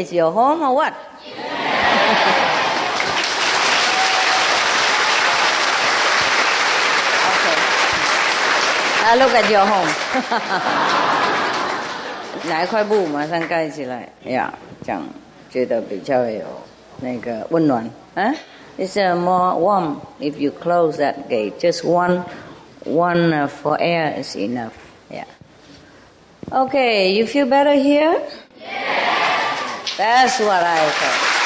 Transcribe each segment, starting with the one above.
is your home, or what? okay. Now look at your home. 拿一块布马上盖起来呀，这样觉得比较有那个温暖啊。It's uh, more warm if you close that gate. Just one, one uh, for air is enough. Yeah. Okay, you feel better here? That's what I thought.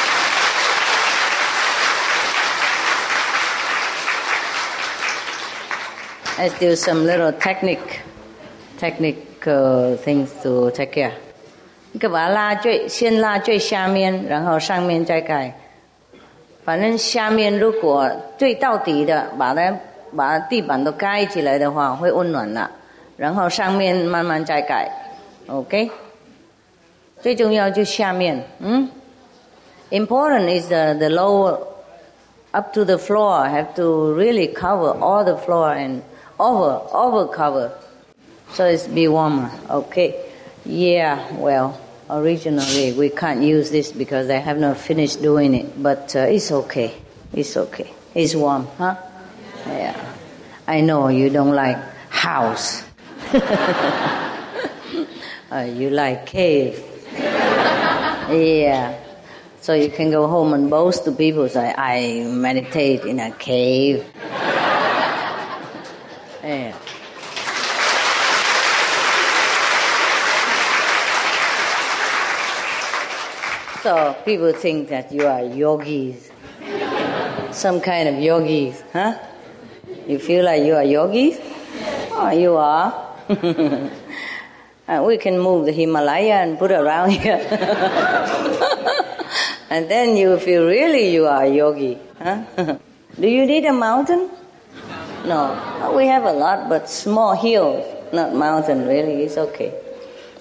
Let's do some little technique, technical things to take care. 你可把它拉最，先拉最下面，然后上面再盖。反正下面如果最到底的，把它把地板都盖起来的话，会温暖了。然后上面慢慢再盖，OK。最重要就下面，嗯。Important is the the lower up to the floor have to really cover all the floor and over over cover, so it's be warmer. Okay. Yeah. Well. Originally, we can't use this because I have not finished doing it, but uh, it's okay. It's okay. It's warm, huh? Yeah. I know you don't like house. uh, you like cave. yeah. So you can go home and boast to people say, I meditate in a cave. yeah. So people think that you are yogis, some kind of yogis, huh? You feel like you are yogis? Oh, you are. and we can move the Himalaya and put around here. and then you feel really you are a yogi. Huh? Do you need a mountain? No. Uh, we have a lot, but small hills, not mountain really. It's okay.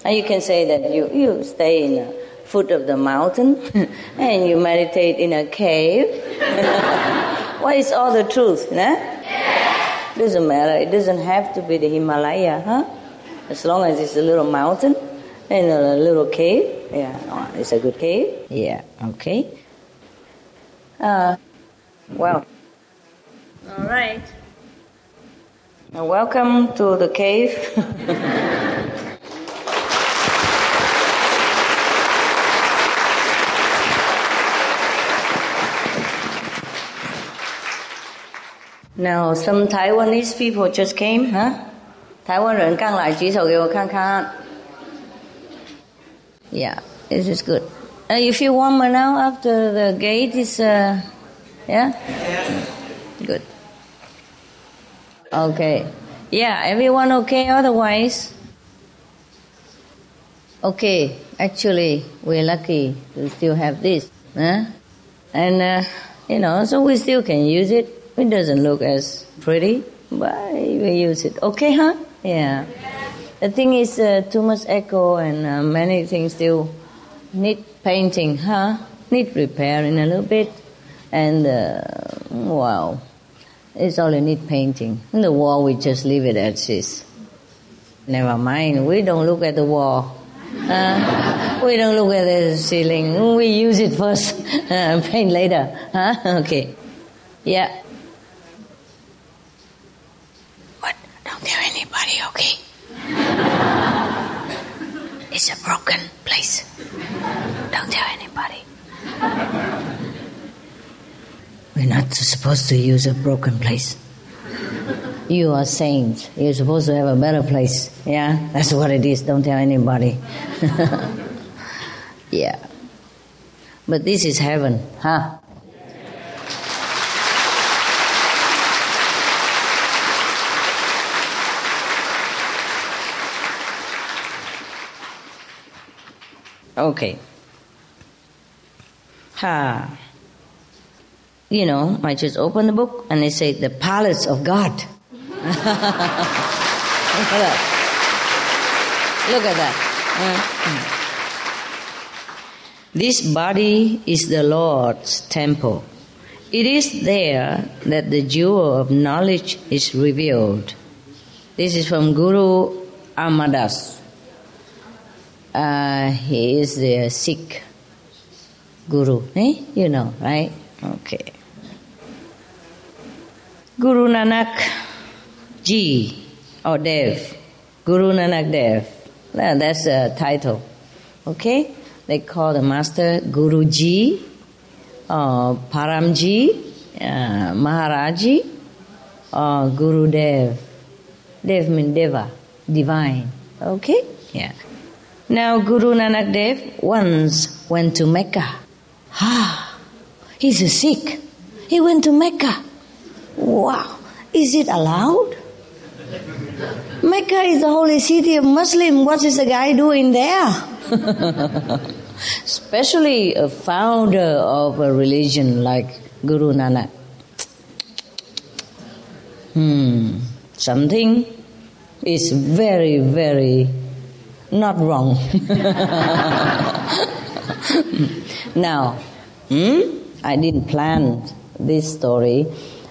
And you can say that you, you stay in the foot of the mountain and you meditate in a cave. what is all the truth? Nah? Doesn't matter. It doesn't have to be the Himalaya, huh? As long as it's a little mountain and a little cave. Yeah, it's a good cave. Yeah, okay. Uh, well, all right. welcome to the cave. Now, some Taiwanese people just came, huh? 台湾人刚来，举手给我看看。Yeah, this is good. Uh, you feel warmer now after the gate is, uh, yeah? Good. Okay. Yeah, everyone okay otherwise? Okay, actually, we're lucky to still have this. Huh? And, uh, you know, so we still can use it. It doesn't look as pretty, but we use it. Okay, huh? Yeah. The thing is, uh, too much echo and uh, many things still need painting, huh? Need repairing a little bit. And, uh, wow, it's only need painting. In the wall, we just leave it as is. Never mind, we don't look at the wall. Uh, we don't look at the ceiling. We use it first, paint later. Huh? Okay. Yeah. Don't tell anybody, okay? it's a broken place. Don't tell anybody. We're not supposed to use a broken place. You are saints. You're supposed to have a better place. Yeah? That's what it is. Don't tell anybody. yeah. But this is heaven, huh? Okay. Ha. You know, I just open the book and they say the palace of God. Look at that. Look at that. This body is the Lord's temple. It is there that the jewel of knowledge is revealed. This is from Guru Amar Das. Uh, he is the Sikh guru. Eh? You know, right? Okay. Guru Nanak Ji or Dev. Guru Nanak Dev. that's the title. Okay? They call the master Guruji, or Paramji, uh, Maharaji, or Guru Dev. Dev means Deva, divine. Okay? Yeah. Now Guru Nanak Dev once went to Mecca. Ah, he's a Sikh. He went to Mecca. Wow. Is it allowed? Mecca is the holy city of Muslim. What is the guy doing there? Especially a founder of a religion like Guru Nanak. Hmm, something is very, very not wrong. now, hmm, I didn't plan this story.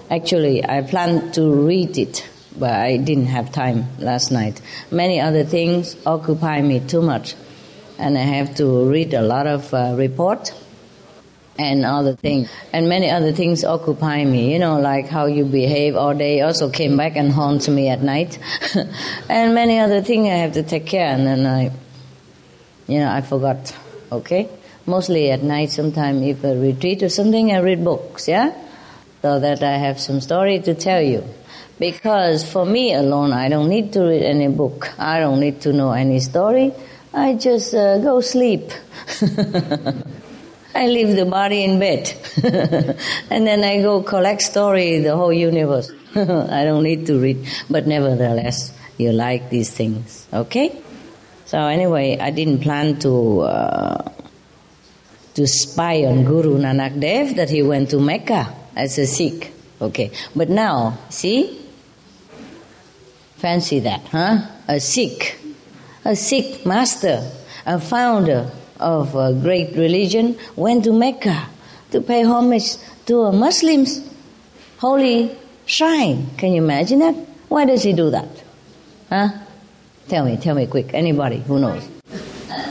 Actually, I planned to read it, but I didn't have time last night. Many other things occupy me too much and I have to read a lot of uh, report and other things. And many other things occupy me, you know, like how you behave all day also came back and haunts me at night. and many other things I have to take care and then I, you know, I forgot, okay? Mostly at night, sometime if a retreat or something, I read books, yeah? So that I have some story to tell you. Because for me alone, I don't need to read any book. I don't need to know any story. I just uh, go sleep. I leave the body in bed. and then I go collect story, the whole universe. I don't need to read. But nevertheless, you like these things. Okay? So anyway, I didn't plan to uh, to spy on Guru Nanak Dev that he went to Mecca as a Sikh. Okay. But now, see? Fancy that, huh? A Sikh a Sikh master, a founder of a great religion, went to Mecca to pay homage to a Muslim's holy shrine. Can you imagine that? Why does he do that? Huh? Tell me, tell me quick. Anybody who knows?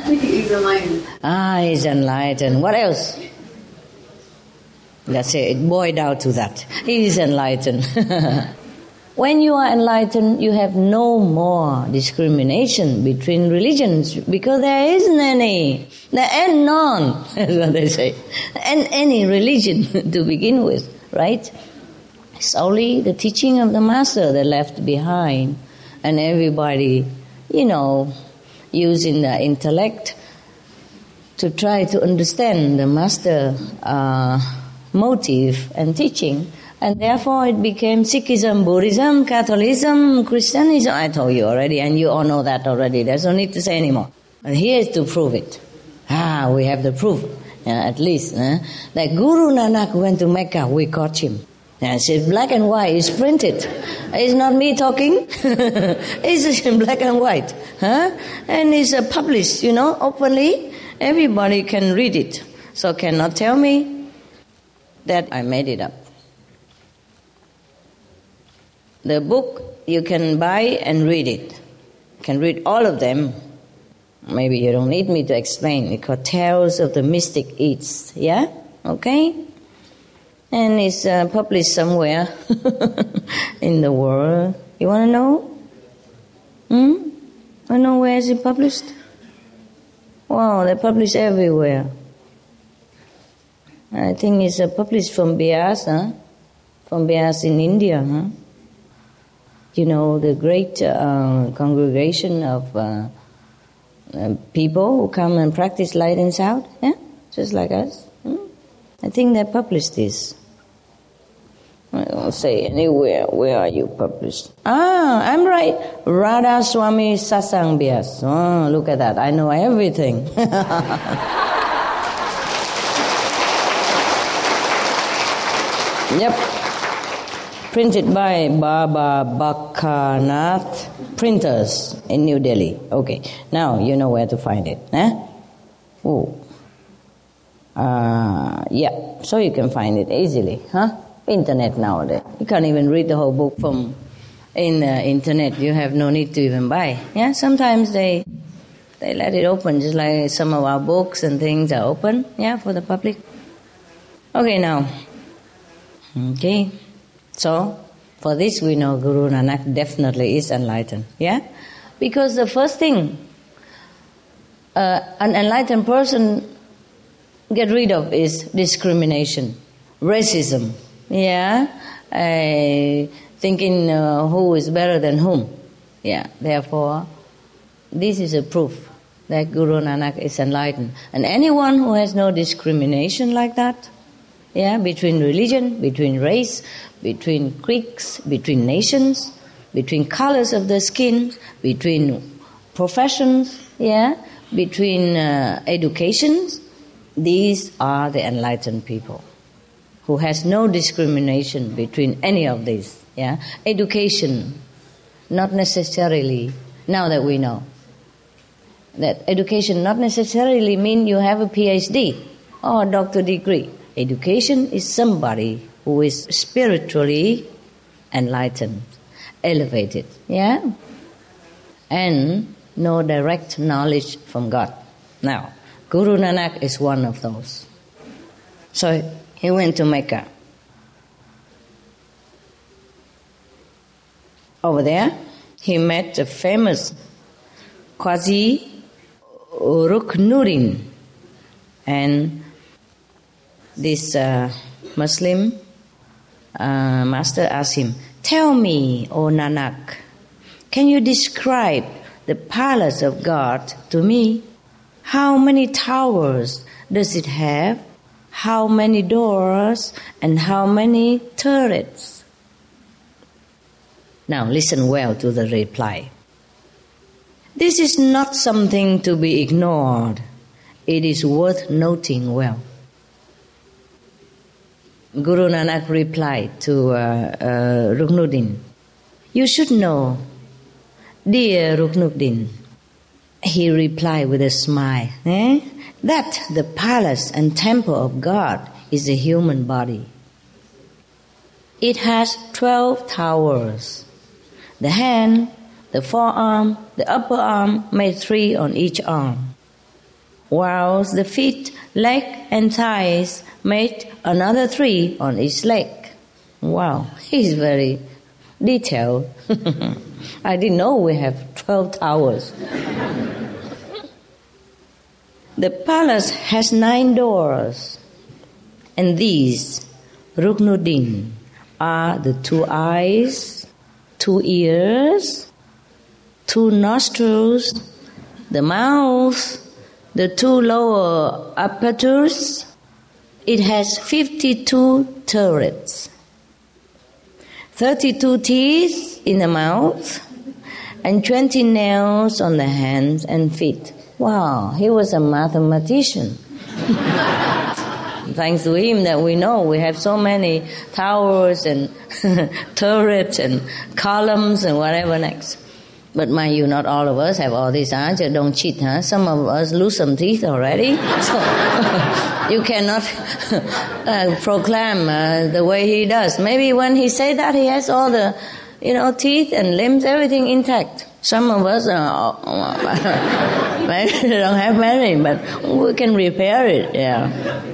He's enlightened. Ah, he's enlightened. What else? That's it. It boiled down to that. He is enlightened. When you are enlightened, you have no more discrimination between religions because there isn't any. There ain't none, that's what they say. And any religion to begin with, right? It's only the teaching of the master that left behind. And everybody, you know, using the intellect to try to understand the master uh, motive and teaching and therefore it became Sikhism, Buddhism, Catholicism, Christianism. I told you already, and you all know that already. There's no need to say anymore. But here's to prove it. Ah, we have the proof, yeah, at least. Eh? That Guru Nanak went to Mecca, we caught him. And it's black and white, it's printed. It's not me talking. it's in black and white. Huh? And it's uh, published, you know, openly. Everybody can read it. So cannot tell me that I made it up. The book you can buy and read it. You can read all of them. Maybe you don't need me to explain. It's called Tales of the Mystic East. Yeah? Okay? And it's uh, published somewhere in the world. You want to know? Hmm? I know where is it published? Wow, they publish everywhere. I think it's uh, published from Beas, huh? From Beas in India, huh? You know, the great uh, congregation of uh, people who come and practice light and sound, yeah, just like us. Hmm? I think they published this. I don't say anywhere, where are you published? Ah, I'm right. Radha Soami Satsang Beas. Oh, look at that. I know everything. yep. Printed by Baba Barkha Nath Printers in New Delhi. Okay, now you know where to find it. Eh? Oh. Uh, yeah, so you can find it easily, huh? Internet nowadays. You can't even read the whole book from in uh, internet. You have no need to even buy. Yeah, sometimes they they let it open, just like some of our books and things are open. Yeah, for the public. Okay, now. Okay, so for this we know Guru Nanak definitely is enlightened. Yeah, because the first thing uh, an enlightened person get rid of is discrimination, racism. Yeah, uh, thinking uh, who is better than whom. Yeah, therefore, this is a proof that Guru Nanak is enlightened. And anyone who has no discrimination like that, yeah, between religion, between race, between creeks, between nations, between colors of the skin, between professions, yeah, between uh, educations, these are the enlightened people who has no discrimination between any of these. Yeah, education, not necessarily. Now that we know that education not necessarily mean you have a PhD or a doctor degree. Education is somebody who is spiritually enlightened, elevated. Yeah, and no direct knowledge from God. Now, Guru Nanak is one of those. So he went to Mecca. Over there, he met the famous Qazi Ruknuddin and this uh, Muslim uh, master asked him, Tell me, O Nanak, can you describe the palace of God to me? How many towers does it have? How many doors and how many turrets? Now listen well to the reply. This is not something to be ignored. It is worth noting well. Guru Nanak replied to uh, uh, Ruknuddin, You should know, dear Ruknuddin, he replied with a smile, eh? that the palace and temple of God is a human body. It has 12 towers. The hand, the forearm, the upper arm made three on each arm, whilst the feet, leg, and thighs made another three on each leg. Wow, he's very detailed. I didn't know we have 12 towers. The palace has nine doors, and these, Ruknuddin, are the two eyes, two ears, two nostrils, the mouth, the two lower apertures. It has 52 turrets, 32 teeth in the mouth, and 20 nails on the hands and feet. Wow, he was a mathematician. Thanks to him that we know we have so many towers and turrets and columns and whatever next. But mind you, not all of us have all these answers. Don't cheat, huh? Some of us lose some teeth already. So you cannot uh, proclaim uh, the way he does. Maybe when he say that, he has all the, you know, teeth and limbs, everything intact. Some of us don't have many, but we can repair it. Yeah.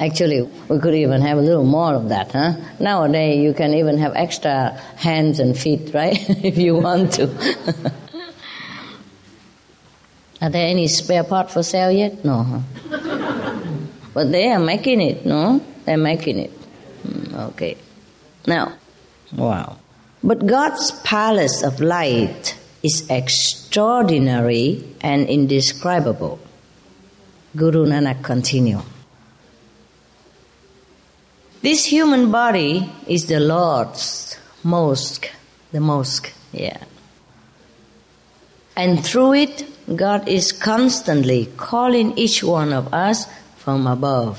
Actually, we could even have a little more of that, huh? Nowadays, you can even have extra hands and feet, right? if you want to. are there any spare part for sale yet? No, huh? but they are making it, no? They're making it. Mm, okay. Now, wow. But God's palace of light is extraordinary and indescribable. Guru Nanak continued. This human body is the Lord's mosque, the mosque, yeah. And through it, God is constantly calling each one of us from above.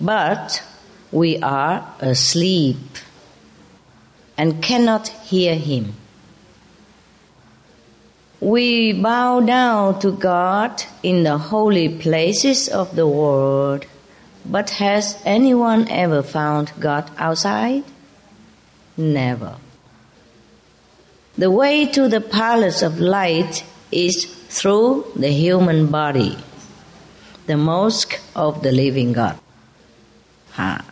But we are asleep. and cannot hear him. We bow down to God in the holy places of the world, but has anyone ever found God outside? Never. The way to the palace of light is through the human body, the mosque of the living God. Ha.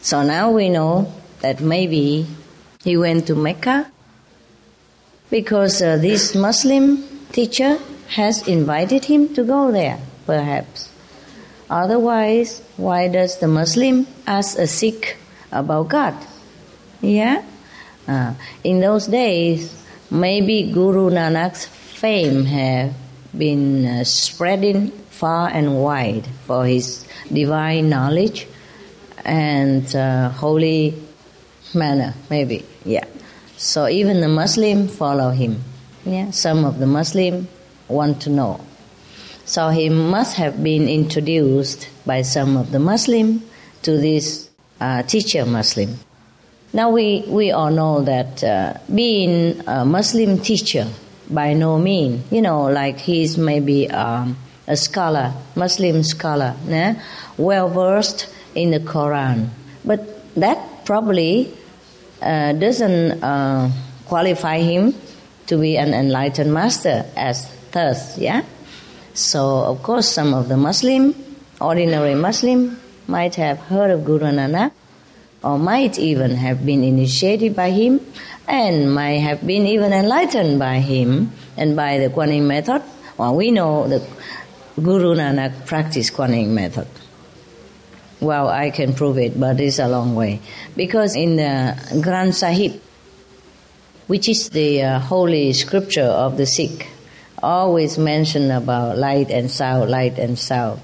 So now we know that maybe he went to Mecca because uh, this Muslim teacher has invited him to go there, perhaps. Otherwise, why does the Muslim ask a Sikh about God? Yeah? Uh, in those days, maybe Guru Nanak's fame have been uh, spreading far and wide for his divine knowledge and uh, holy manner, maybe. Yeah. So even the Muslim follow him. Yeah. Some of the Muslim want to know. So he must have been introduced by some of the Muslim to this uh, teacher Muslim. Now we, we all know that uh, being a Muslim teacher by no means, you know, like he's maybe um, a scholar, Muslim scholar, né? well versed in the Quran. But that probably uh, doesn't uh, qualify him to be an enlightened master as thus, yeah? So, of course, some of the Muslim, ordinary Muslim, might have heard of Guru Nanak or might even have been initiated by him and might have been even enlightened by him and by the Kuan Yin method. Well, we know the Guru Nanak practiced Kuan Yin method. Well, I can prove it, but it's a long way. Because in the Granth Sahib, which is the uh, holy scripture of the Sikh, always mention about light and sound, light and sound.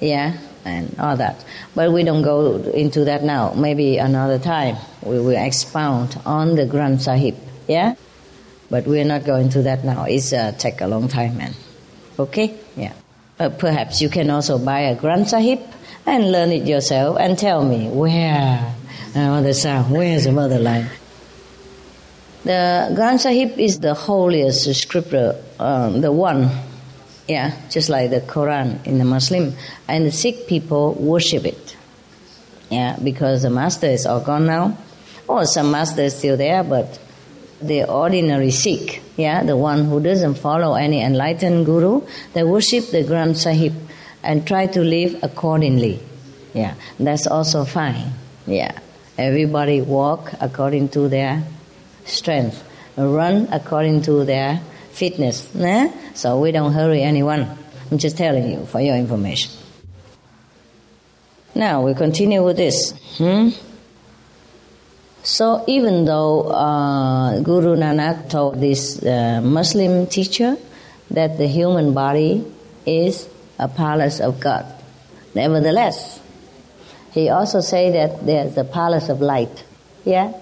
Yeah, and all that. But we don't go into that now. Maybe another time we will expound on the Granth Sahib. Yeah? But we're not going to that now. It's uh, take a long time, man. Okay? Yeah. Uh, perhaps you can also buy a Granth Sahib and learn it yourself and tell me where uh, sound, where's the motherline. The Granth Sahib is the holiest scripture, um, the one yeah, just like the Quran in the Muslim. And the Sikh people worship it. Yeah, because the master is all gone now. Or some master is still there, but the ordinary Sikh, yeah, the one who doesn't follow any enlightened guru, they worship the Granth Sahib and try to live accordingly. Yeah, that's also fine. Yeah, everybody walk according to their strength, run according to their fitness. Eh? So we don't hurry anyone. I'm just telling you for your information. Now we continue with this. Hmm? So even though uh, Guru Nanak told this uh, Muslim teacher that the human body is a palace of God, nevertheless, he also say that there's a palace of light. Yeah,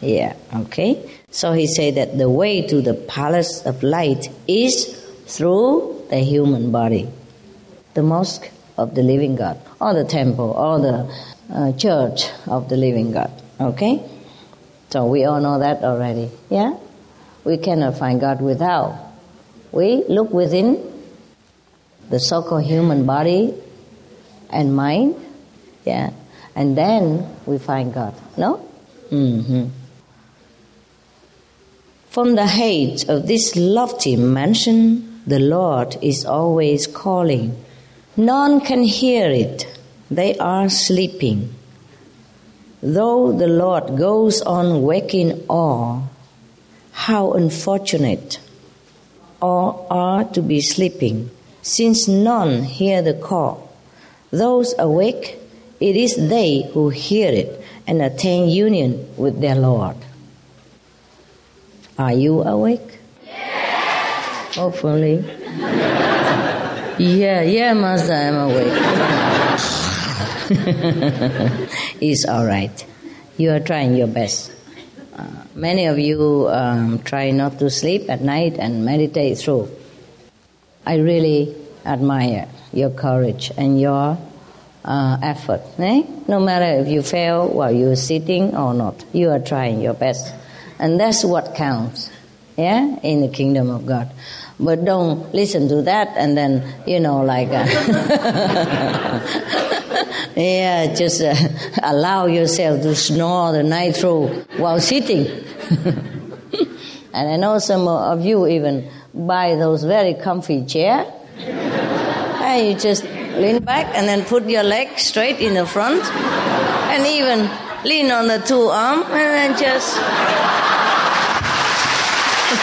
yeah. Okay. So he said that the way to the palace of light is through the human body, the mosque of the living God, or the temple, or the uh, church of the living God. Okay? So we all know that already. Yeah? We cannot find God without. We look within the so called human body and mind. Yeah? And then we find God. No? Mm-hmm. From the height of this lofty mansion, the Lord is always calling. None can hear it, they are sleeping. Though the Lord goes on waking all, how unfortunate all are to be sleeping, since none hear the call. Those awake, it is they who hear it and attain union with their Lord. Are you awake? Yes. Hopefully. yeah, yeah, Master, I'm awake. it's all right. You are trying your best. Uh, many of you um, try not to sleep at night and meditate through. I really admire your courage and your uh, effort. Eh? No matter if you fail while you're sitting or not, you are trying your best. And that's what counts, yeah, in the kingdom of God. But don't listen to that and then, you know, like, uh, yeah, just uh, allow yourself to snore the night through while sitting. and I know some of you even buy those very comfy chair. and you just lean back and then put your leg straight in the front and even lean on the two arm and then just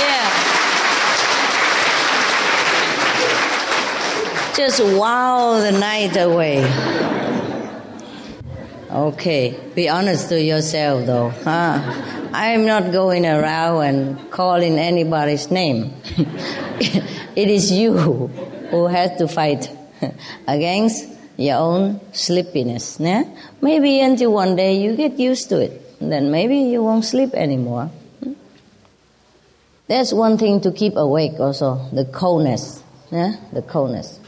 yeah just wow the night away okay be honest to yourself though huh i'm not going around and calling anybody's name it is you who has to fight against your own sleepiness. Yeah? Maybe until one day you get used to it. Then maybe you won't sleep anymore. There's one thing to keep awake also, the coldness. Yeah? The coldness.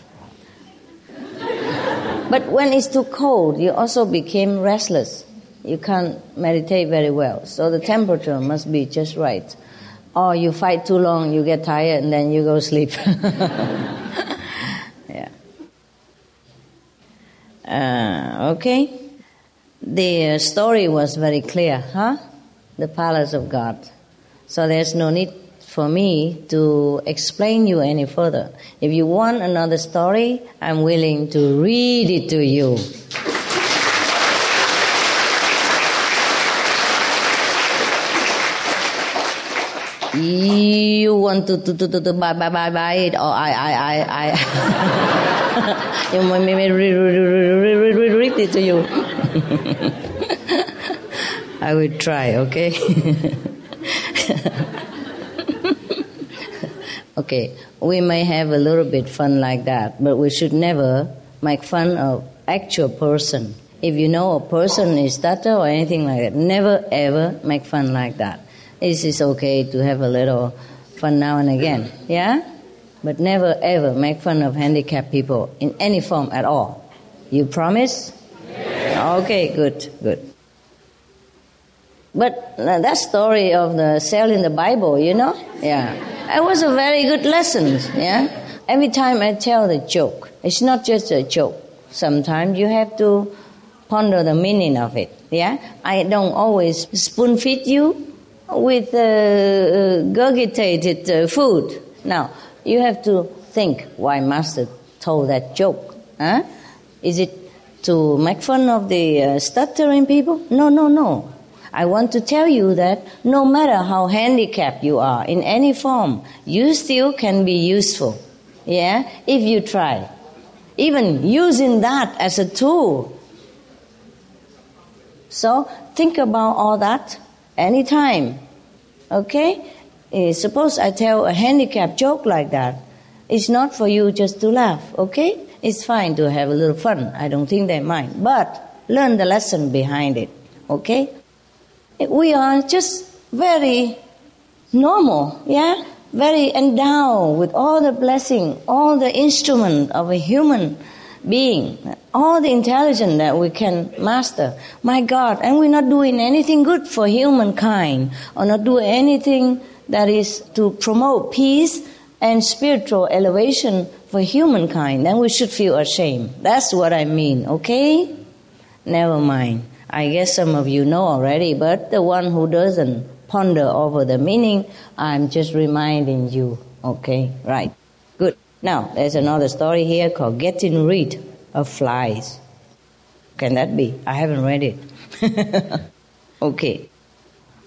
But when it's too cold, you also became restless. You can't meditate very well. So the temperature must be just right. Or you fight too long, you get tired, and then you go sleep. Yeah. Uh, okay? The story was very clear, huh? The palace of God. So there's no need for me to explain you any further. If you want another story, I'm willing to read it to you. you want to, to, to, to, to buy, buy, buy, buy it, or I, I, I, I. you want me to to you? I will try, okay? okay, we may have a little bit fun like that, but we should never make fun of actual person. If you know a person is stutter or anything like that, never ever make fun like that it is okay to have a little fun now and again, yeah? But never ever make fun of handicapped people in any form at all. You promise? Okay, good, good. But uh, that story of the cell in the Bible, you know? Yeah. It was a very good lesson, yeah? Every time I tell the joke, it's not just a joke. Sometimes you have to ponder the meaning of it, yeah? I don't always spoon feed you with uh, gurgitated uh, food. Now, you have to think why Master told that joke. Huh? Is it to make fun of the uh, stuttering people? No, no, no. I want to tell you that no matter how handicapped you are in any form, you still can be useful. Yeah? If you try. Even using that as a tool. So think about all that anytime. Okay? Uh, suppose I tell a handicap joke like that. It's not for you just to laugh, okay? It's fine to have a little fun. I don't think they mind. But learn the lesson behind it, okay? We are just very normal, yeah? Very endowed with all the blessing, all the instrument of a human being, all the intelligence that we can master. My God, and we're not doing anything good for humankind, or not doing anything that is to promote peace and spiritual elevation for humankind, then we should feel ashamed. That's what I mean, okay? Never mind. I guess some of you know already, but the one who doesn't ponder over the meaning, I'm just reminding you, okay? Right. Good. Now, there's another story here called Getting Rid of Flies. Can that be? I haven't read it. okay.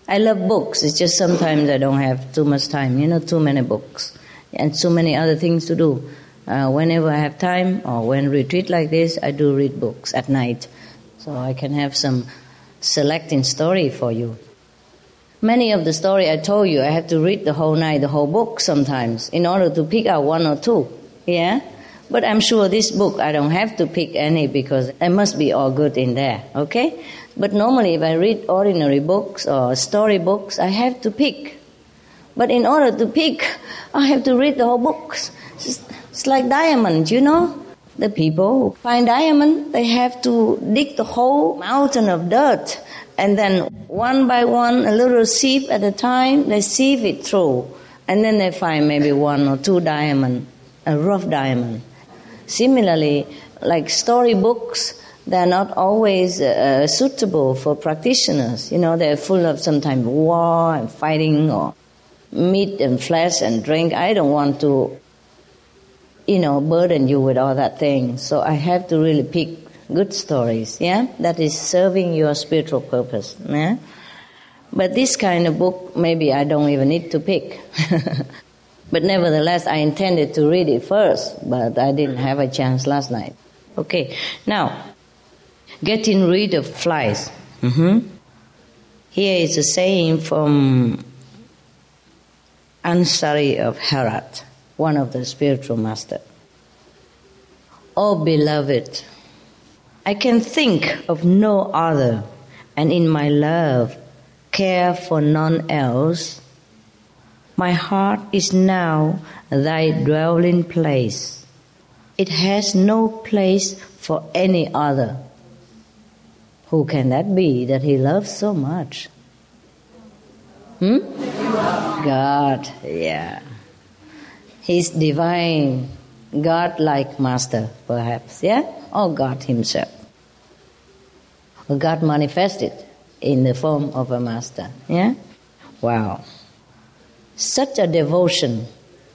I love books. It's just sometimes I don't have too much time, you know, too many books and so many other things to do. Uh, whenever I have time or when retreat like this, I do read books at night. So I can have some selecting story for you. Many of the story I told you, I have to read the whole night, the whole book sometimes, in order to pick out one or two. Yeah? But I'm sure this book, I don't have to pick any because it must be all good in there. Okay? But normally, if I read ordinary books or story books, I have to pick. But in order to pick, I have to read the whole books. It's, it's like diamonds, you know? The people who find diamond, they have to dig the whole mountain of dirt and then one by one, a little sieve at a time, they sieve it through. And then they find maybe one or two diamond, a rough diamond. Similarly, like storybooks, they're not always uh, suitable for practitioners. You know, they're full of sometimes war and fighting or meat and flesh and drink. I don't want to, you know, burden you with all that thing. So I have to really pick good stories, yeah? That is serving your spiritual purpose, yeah? But this kind of book, maybe I don't even need to pick. but nevertheless, I intended to read it first, but I didn't have a chance last night. Okay, now, getting rid of flies. Mm-hmm. Here is a saying from Ansari of Herat, one of the spiritual masters. Oh, beloved, I can think of no other, and in my love, care for none else. My heart is now thy dwelling place. It has no place for any other. Who can that be that he loves so much? Hmm? God, yeah. He's divine, God like master, perhaps, yeah? Or God Himself. God manifested in the form of a master, yeah? Wow. Such a devotion.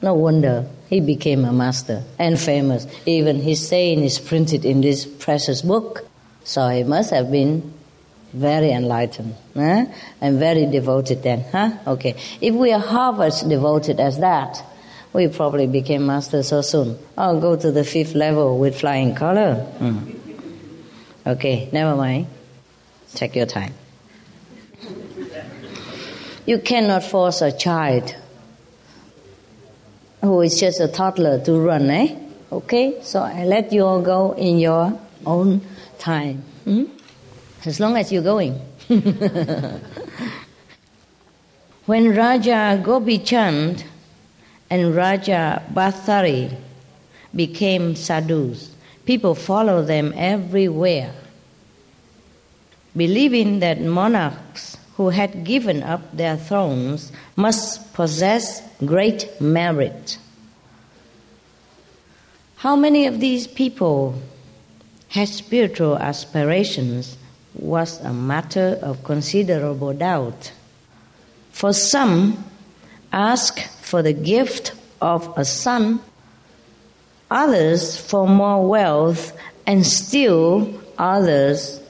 No wonder he became a master and famous. Even his saying is printed in this precious book. So he must have been very enlightened huh? and very devoted then. Huh? Okay. If we are half as devoted as that, we probably became masters so soon. I'll go to the fifth level with flying color. Hmm. Okay, never mind. Take your time. You cannot force a child who is just a toddler to run, eh? Okay, so I let you all go in your own time. Hmm? As long as you're going. when Raja Gopi Chand and Raja Bharthari became sadhus. People follow them everywhere, believing that monarchs who had given up their thrones must possess great merit. How many of these people had spiritual aspirations was a matter of considerable doubt. For some, ask for the gift of a son, others for more wealth, and still others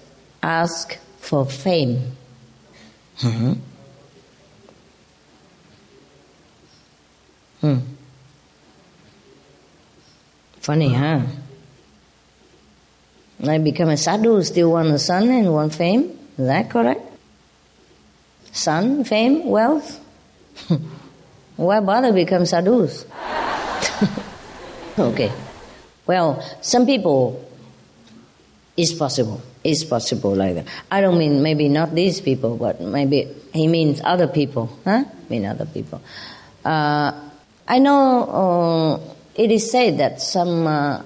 ask for fame. Mm-hmm. Hmm. Funny, huh? I become a sadhu, still want a son and want fame. Is that correct? Son, fame, wealth? Why bother become sadhus? okay. Well, some people, it's possible. It's possible like that. I don't mean maybe not these people, but maybe he means other people. Huh? Mean other people. Uh, I know uh, it is said that some uh,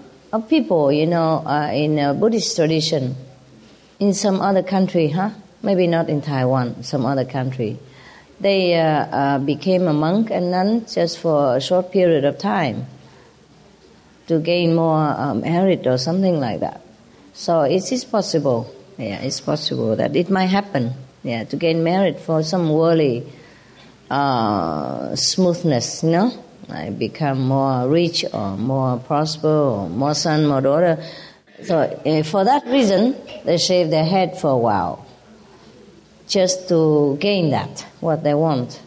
people, you know, in Buddhist tradition, in some other country, huh? Maybe not in Taiwan, some other country, they uh, uh, became a monk and nun just for a short period of time to gain more um, merit or something like that. So it is possible, yeah, it's possible that it might happen, yeah, to gain merit for some worldly uh, smoothness, you know, I become more rich or more prosper or more son, more daughter. So uh, for that reason, they shave their head for a while just to gain that, what they want.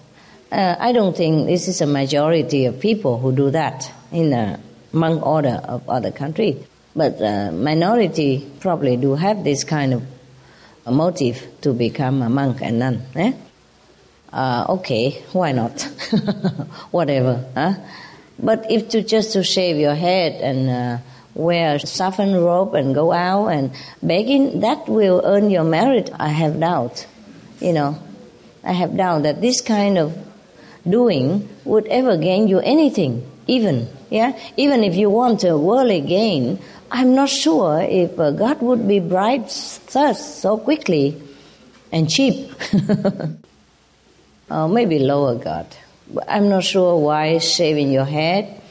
Uh, I don't think this is a majority of people who do that in the monk order of other countries. But uh, minority probably do have this kind of motive to become a monk and nun. Eh? Uh, okay, why not? Whatever. Huh? But if to just to shave your head and uh, wear saffron robe and go out and begging, that will earn your merit. I have doubt you know, I have doubt that this kind of doing would ever gain you anything, even, Yeah, even if you want a worldly gain, I'm not sure if uh, God would be bribed thus so quickly and cheap. uh, maybe lower God. I'm not sure why shaving your head,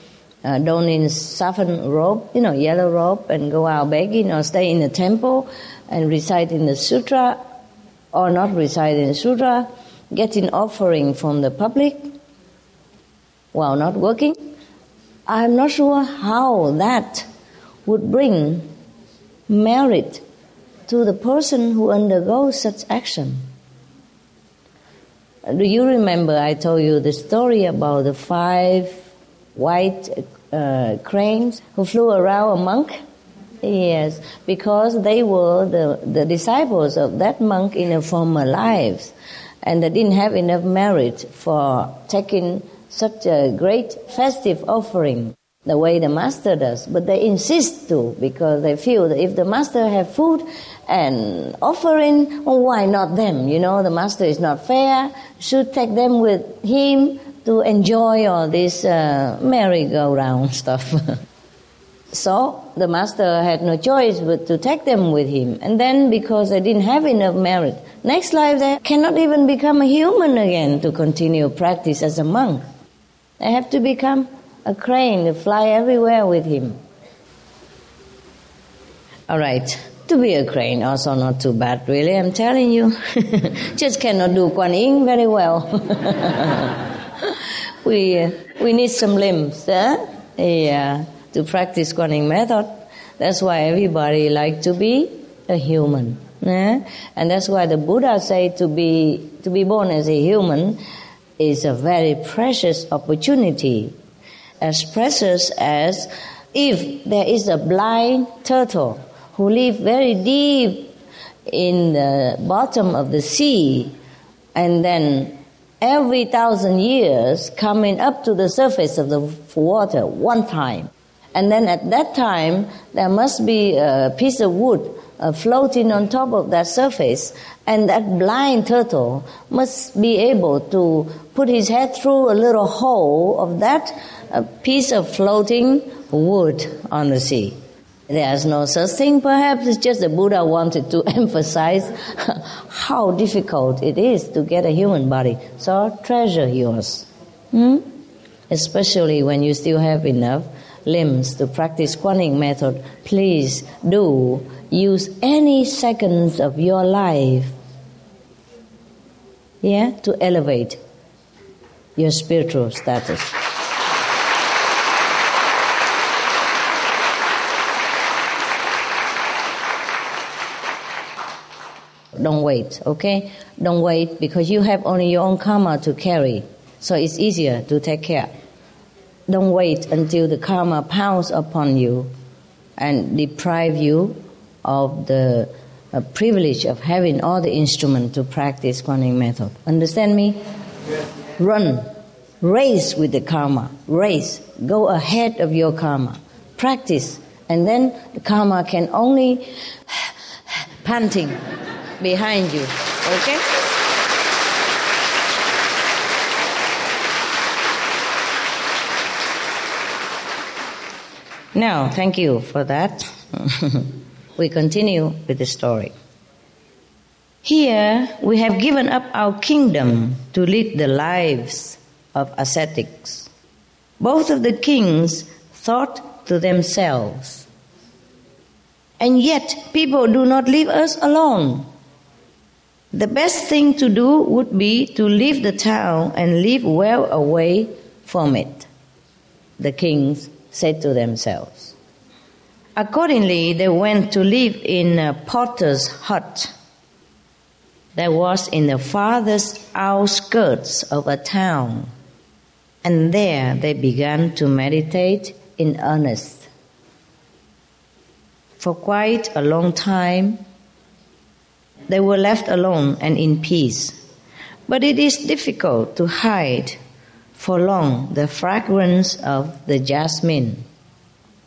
uh, donning saffron robe, you know, yellow robe, and go out begging or stay in the temple and recite in the sutra, or not reciting sutra, getting offering from the public while not working. I'm not sure how that would bring merit to the person who undergoes such action. Do you remember I told you the story about the five white uh, cranes who flew around a monk? Yes, because they were the, the disciples of that monk in their former lives and they didn't have enough merit for taking such a great festive offering the way the master does, but they insist to because they feel that if the master have food and offering, well, why not them? You know, the master is not fair. Should take them with him to enjoy all this uh, merry-go-round stuff. So the master had no choice but to take them with him. And then because they didn't have enough merit, next life they cannot even become a human again to continue practice as a monk. They have to become a crane to fly everywhere with him. All right, to be a crane also not too bad, really. I'm telling you, just cannot do Quan Yin very well. we uh, we need some limbs, eh? yeah, to practice Quan method. That's why everybody like to be a human. Eh? And that's why the Buddha say to be to be born as a human is a very precious opportunity as precious as if there is a blind turtle who lives very deep in the bottom of the sea and then every thousand years coming up to the surface of the water one time. And then at that time, there must be a piece of wood uh, floating on top of that surface, and that blind turtle must be able to put his head through a little hole of that a piece of floating wood on the sea. There's no such thing, perhaps it's just the Buddha wanted to emphasize how difficult it is to get a human body. So treasure yours. Hmm? Especially when you still have enough limbs to practice Quan method, please do use any seconds of your life yeah, to elevate your spiritual status. don't wait, okay? Don't wait because you have only your own karma to carry. So it's easier to take care. Don't wait until the karma pounds upon you and deprive you of the uh, privilege of having all the instruments to practice Quan method. Understand me? Run. Race with the karma. Race. Go ahead of your karma. Practice. And then the karma can only panting behind you. Okay? Now, thank you for that. we continue with the story. Here, we have given up our kingdom to lead the lives of ascetics. Both of the kings thought to themselves, and yet people do not leave us alone. The best thing to do would be to leave the town and live well away from it, the kings said to themselves. Accordingly, they went to live in a potter's hut that was in the farthest outskirts of a town, and there they began to meditate in earnest. For quite a long time, they were left alone and in peace. But it is difficult to hide for long the fragrance of the jasmine.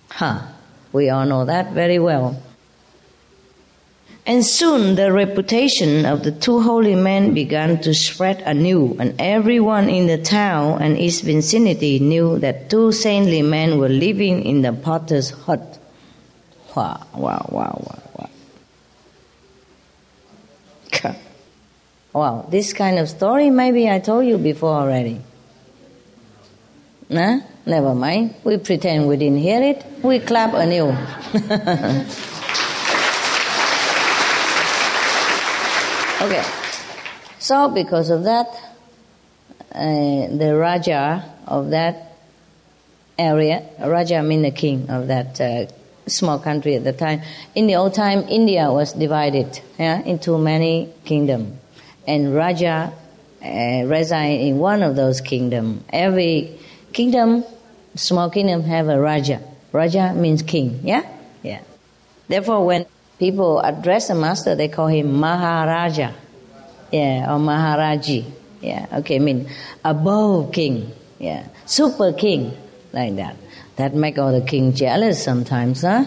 Huh, we all know that very well. And soon the reputation of the two holy men began to spread anew, and everyone in the town and its vicinity knew that two saintly men were living in the potter's hut. Wow, wow, wow, wow, wow. Wow, this kind of story maybe I told you before already. Nah, never mind. We pretend we didn't hear it. We clap anew. Okay. So because of that, uh, the Raja of that area, Raja means the king of that uh, small country at the time. In the old time, India was divided yeah, into many kingdoms. And Raja uh, reside in one of those kingdoms. Every kingdom, small kingdom, have a Raja. Raja means king, yeah? Yeah. Therefore, when people address a master, they call him Maharaja. Yeah, or Maharaji. Yeah, okay, I mean above king. Yeah, super king, like that. That make all the king jealous sometimes, huh?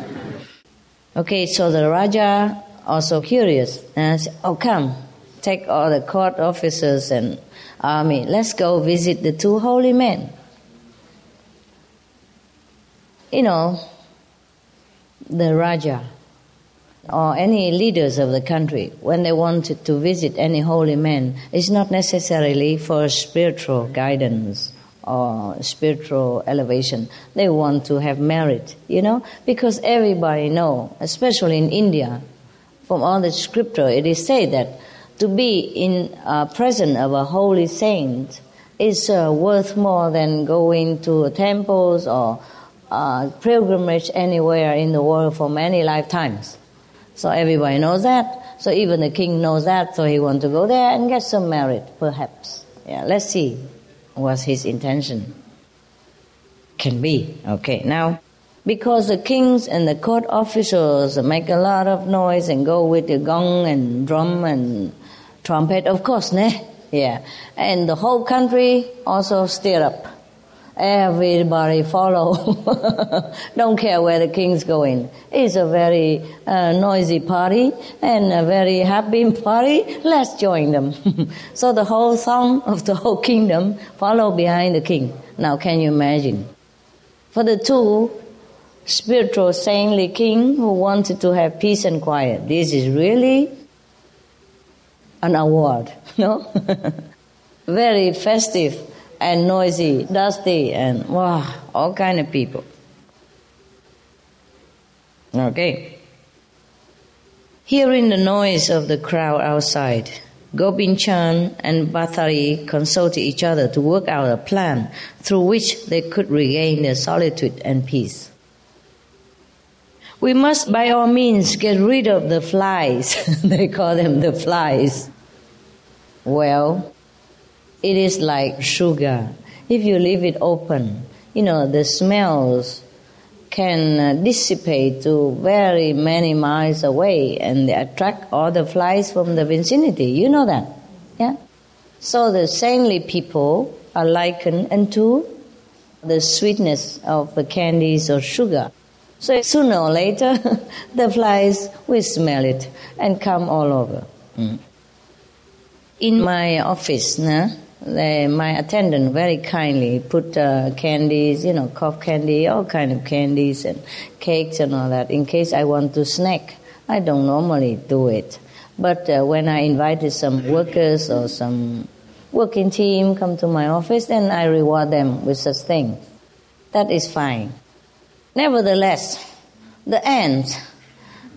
Okay, so the Raja also curious and said, oh come, take all the court officers and army, let's go visit the two holy men. You know, the Raja or any leaders of the country, when they wanted to visit any holy man, it's not necessarily for spiritual guidance or spiritual elevation. They want to have merit, you know, because everybody know, especially in India, from all the scripture, it is said that to be in uh, presence of a holy saint is uh, worth more than going to temples or uh, pilgrimage anywhere in the world for many lifetimes. So everybody knows that. So even the king knows that. So he wants to go there and get some merit, perhaps. Yeah, let's see what's his intention. Can be. Okay, now, because the kings and the court officials make a lot of noise and go with the gong and drum and trumpet, of course, ne? Yeah. And the whole country also stir up everybody follow. Don't care where the king's going. It's a very uh, noisy party and a very happy party. Let's join them. so the whole song of the whole kingdom follow behind the king. Now can you imagine? For the two spiritual saintly king who wanted to have peace and quiet, this is really an award, no? very festive and noisy, dusty, and wow, all kind of people. Okay. Hearing the noise of the crowd outside, Gobind Chand and Bharthari consulted each other to work out a plan through which they could regain their solitude and peace. We must by all means get rid of the flies. they call them the flies. Well, it is like sugar. If you leave it open, you know, the smells can uh, dissipate to very many miles away and they attract all the flies from the vicinity. You know that? Yeah? So the saintly people are likened unto the sweetness of the candies or sugar. So sooner or later, the flies will smell it and come all over. Mm. In my office, nah, they, my attendant very kindly put uh, candies, you know, cough candy, all kind of candies and cakes and all that in case I want to snack. I don't normally do it. But uh, when I invited some workers or some working team come to my office, then I reward them with such thing. That is fine. Nevertheless, the ants,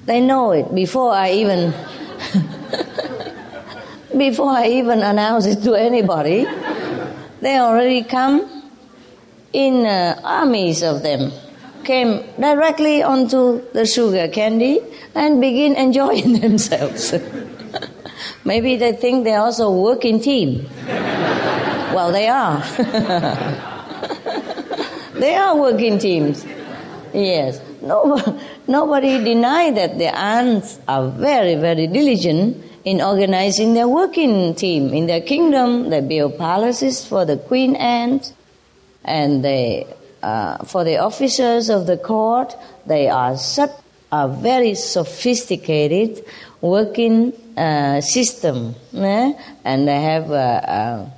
they know it before I even before I even announce it to anybody, they already come in uh, armies of them, came directly onto the sugar candy and begin enjoying themselves. Maybe they think they also work in team. well, they are. they are working teams. Yes. No, nobody deny that the ants are very, very diligent in organizing their working team in their kingdom. They build palaces for the queen ants, and they uh, for the officers of the court. They are such are very sophisticated working uh, system, and they have a, a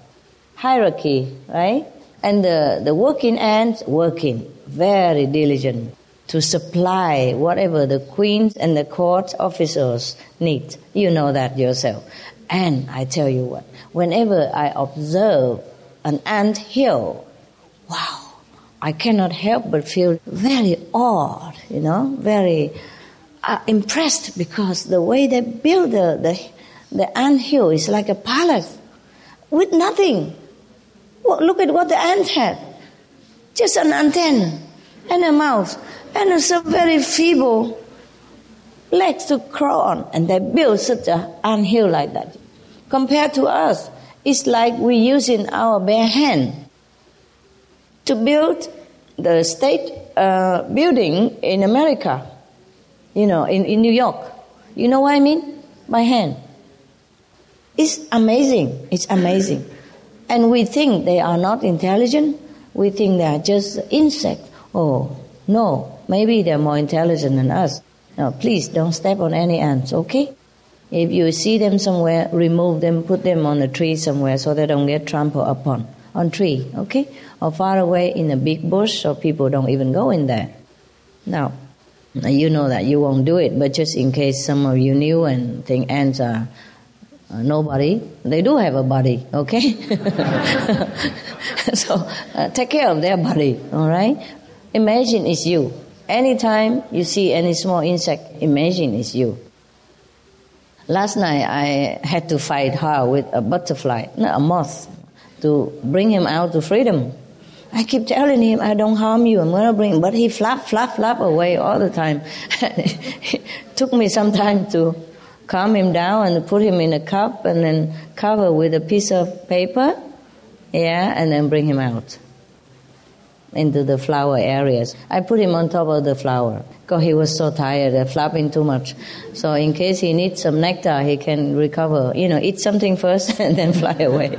hierarchy, right? And the, the working ants working very diligent to supply whatever the queens and the court officers need. You know that yourself. And I tell you what, whenever I observe an ant hill, wow, I cannot help but feel very awed, you know, very uh, impressed because the way they build the, the, the ant hill is like a palace with nothing. Well, look at what the ants have. Just an antenna and a mouth and some very feeble legs to crawl on. And they build such a ant hill like that. Compared to us, it's like we using our bare hand to build the state uh, building in America, you know, in, in New York. You know what I mean? By hand. It's amazing. It's amazing. And we think they are not intelligent. We think they are just insects. Oh, no. Maybe they're more intelligent than us. Now, please don't step on any ants, okay? If you see them somewhere, remove them, put them on a tree somewhere so they don't get trampled upon on tree, okay? Or far away in a big bush so people don't even go in there. Now, you know that you won't do it, but just in case some of you knew and think ants are nobody, they do have a body, okay? so uh, take care of their body, all right? Imagine it's you. Anytime you see any small insect, imagine it's you. Last night I had to fight hard with a butterfly, not a moth to bring him out to freedom. I keep telling him, I don't harm you, I'm to bring. But he flap, flap, flap away all the time. took me some time to calm him down and put him in a cup and then cover with a piece of paper. Yeah, and then bring him out into the flower areas. I put him on top of the flower because he was so tired of flapping too much. So in case he needs some nectar, he can recover. You know, eat something first and then fly away.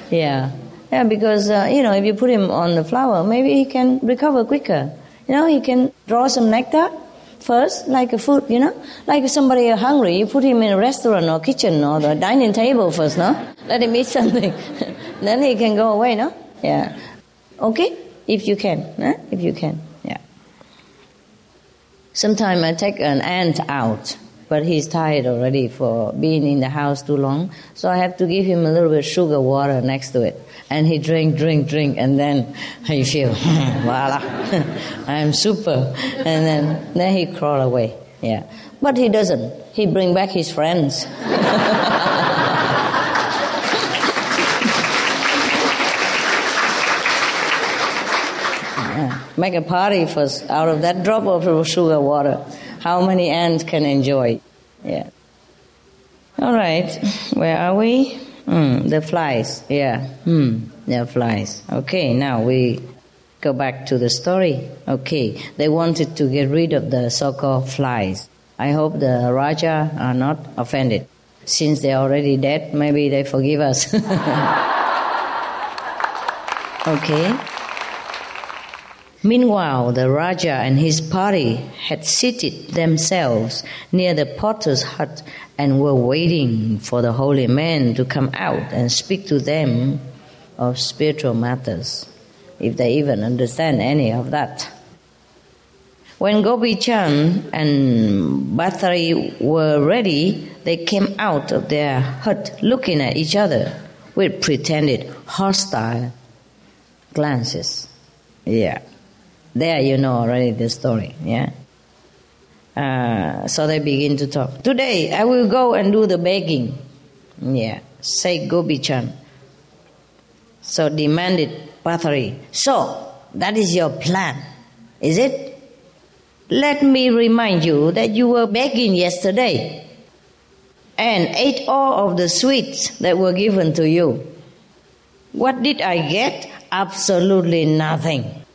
yeah, yeah, because uh, you know if you put him on the flower, maybe he can recover quicker. You know, he can draw some nectar first, like a food. You know, like if somebody is hungry, you put him in a restaurant or kitchen or the dining table first. No, let him eat something, then he can go away. No, yeah, okay if you can, eh? if you can, yeah. Sometimes I take an ant out, but he's tired already for being in the house too long, so I have to give him a little bit sugar water next to it, and he drink, drink, drink, and then he feel, voila, I am super, and then then he crawl away, yeah. But he doesn't. He bring back his friends. Make a party first out of that drop of sugar water. How many ants can enjoy? Yeah. All right. Where are we? Mm, the flies. Yeah. Hmm. The flies. Okay. Now we go back to the story. Okay. They wanted to get rid of the so-called flies. I hope the Raja are not offended. Since they're already dead, maybe they forgive us. okay. Meanwhile, the Raja and his party had seated themselves near the potter's hut and were waiting for the holy man to come out and speak to them of spiritual matters, if they even understand any of that. When Gopi Chand and Bharthari were ready, they came out of their hut looking at each other with pretended hostile glances. Yeah. There you know already the story, yeah? Uh, so they begin to talk. Today I will go and do the begging. Yeah, say Gopi Chand. So demanded Bharthari. So, that is your plan, is it? Let me remind you that you were begging yesterday and ate all of the sweets that were given to you. What did I get? Absolutely nothing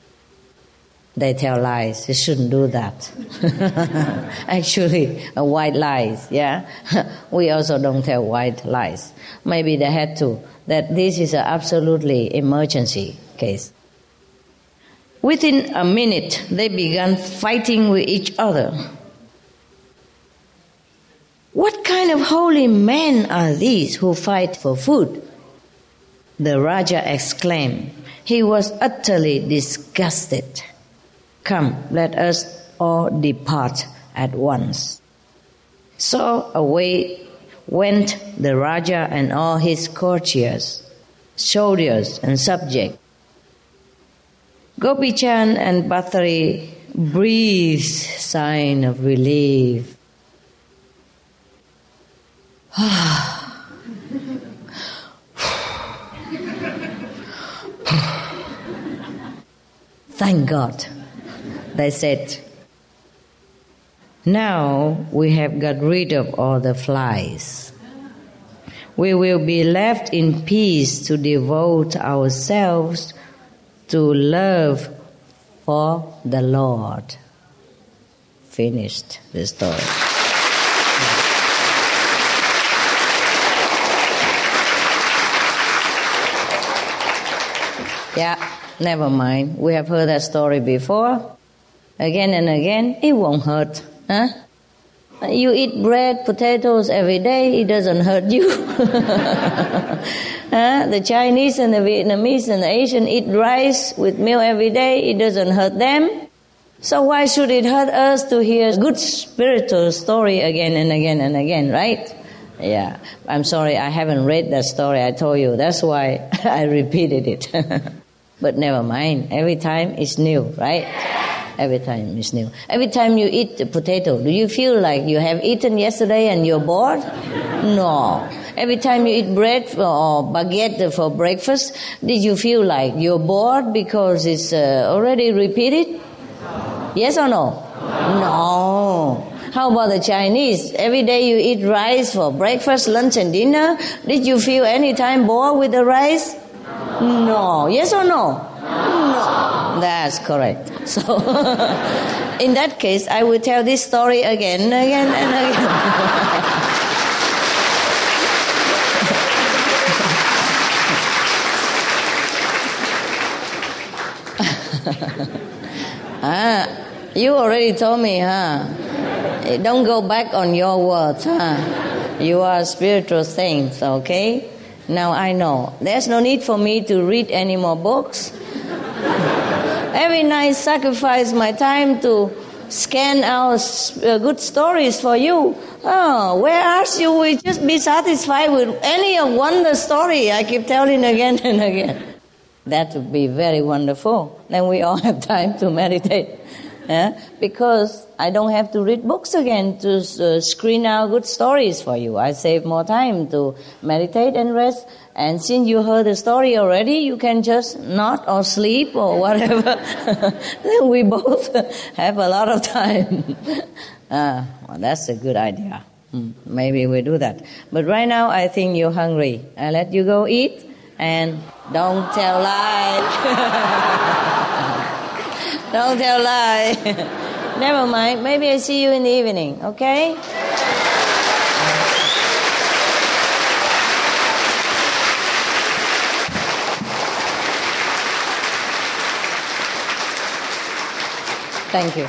they tell lies. You shouldn't do that. Actually, white lies, yeah? we also don't tell white lies. Maybe they had to. That this is an absolutely emergency case. Within a minute, they began fighting with each other. What kind of holy men are these who fight for food? The Raja exclaimed. He was utterly disgusted. Come, let us all depart at once. So away went the Raja and all his courtiers, soldiers, and subjects. Gopi Chand and Bharthari breathed sign of relief. Thank God, they said. Now we have got rid of all the flies. We will be left in peace to devote ourselves to love for the Lord. Finished the story. Yeah, never mind. We have heard that story before. Again and again, it won't hurt. Huh? You eat bread, potatoes every day, it doesn't hurt you. huh? The Chinese and the Vietnamese and the Asian eat rice with milk every day, it doesn't hurt them. So why should it hurt us to hear good spiritual story again and again and again, right? Yeah. I'm sorry, I haven't read that story I told you. That's why I repeated it. but never mind. Every time it's new, right? Every time it's new. Every time you eat a potato, do you feel like you have eaten yesterday and you're bored? No. Every time you eat bread or baguette for breakfast, did you feel like you're bored because it's uh, already repeated? Yes or no? No. How about the Chinese? Every day you eat rice for breakfast, lunch, and dinner. Did you feel any time bored with the rice? No. Yes or no? That's correct. So, in that case, I will tell this story again, again, and again. ah, you already told me, huh? Don't go back on your words, huh? You are spiritual saints, okay? Now I know. There's no need for me to read any more books. Every night sacrifice my time to scan out uh, good stories for you. Oh, whereas you will just be satisfied with any wonder story I keep telling again and again. That would be very wonderful. Then we all have time to meditate. Yeah? Because I don't have to read books again to uh, screen out good stories for you. I save more time to meditate and rest. And since you heard the story already, you can just nod or sleep or whatever. then we both have a lot of time. ah, well, that's a good idea. Hmm, maybe we do that. But right now, I think you're hungry. I let you go eat and don't tell lie. don't tell lie. Never mind. Maybe I see you in the evening, okay? Thank you.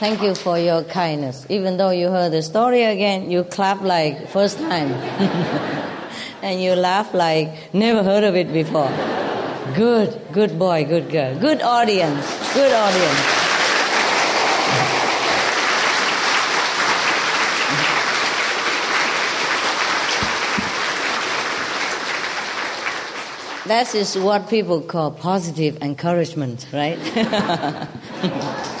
Thank you for your kindness. Even though you heard the story again, you clap like first time. and you laugh like never heard of it before. Good, good boy, good girl. Good audience, good audience. That is what people call positive encouragement, right?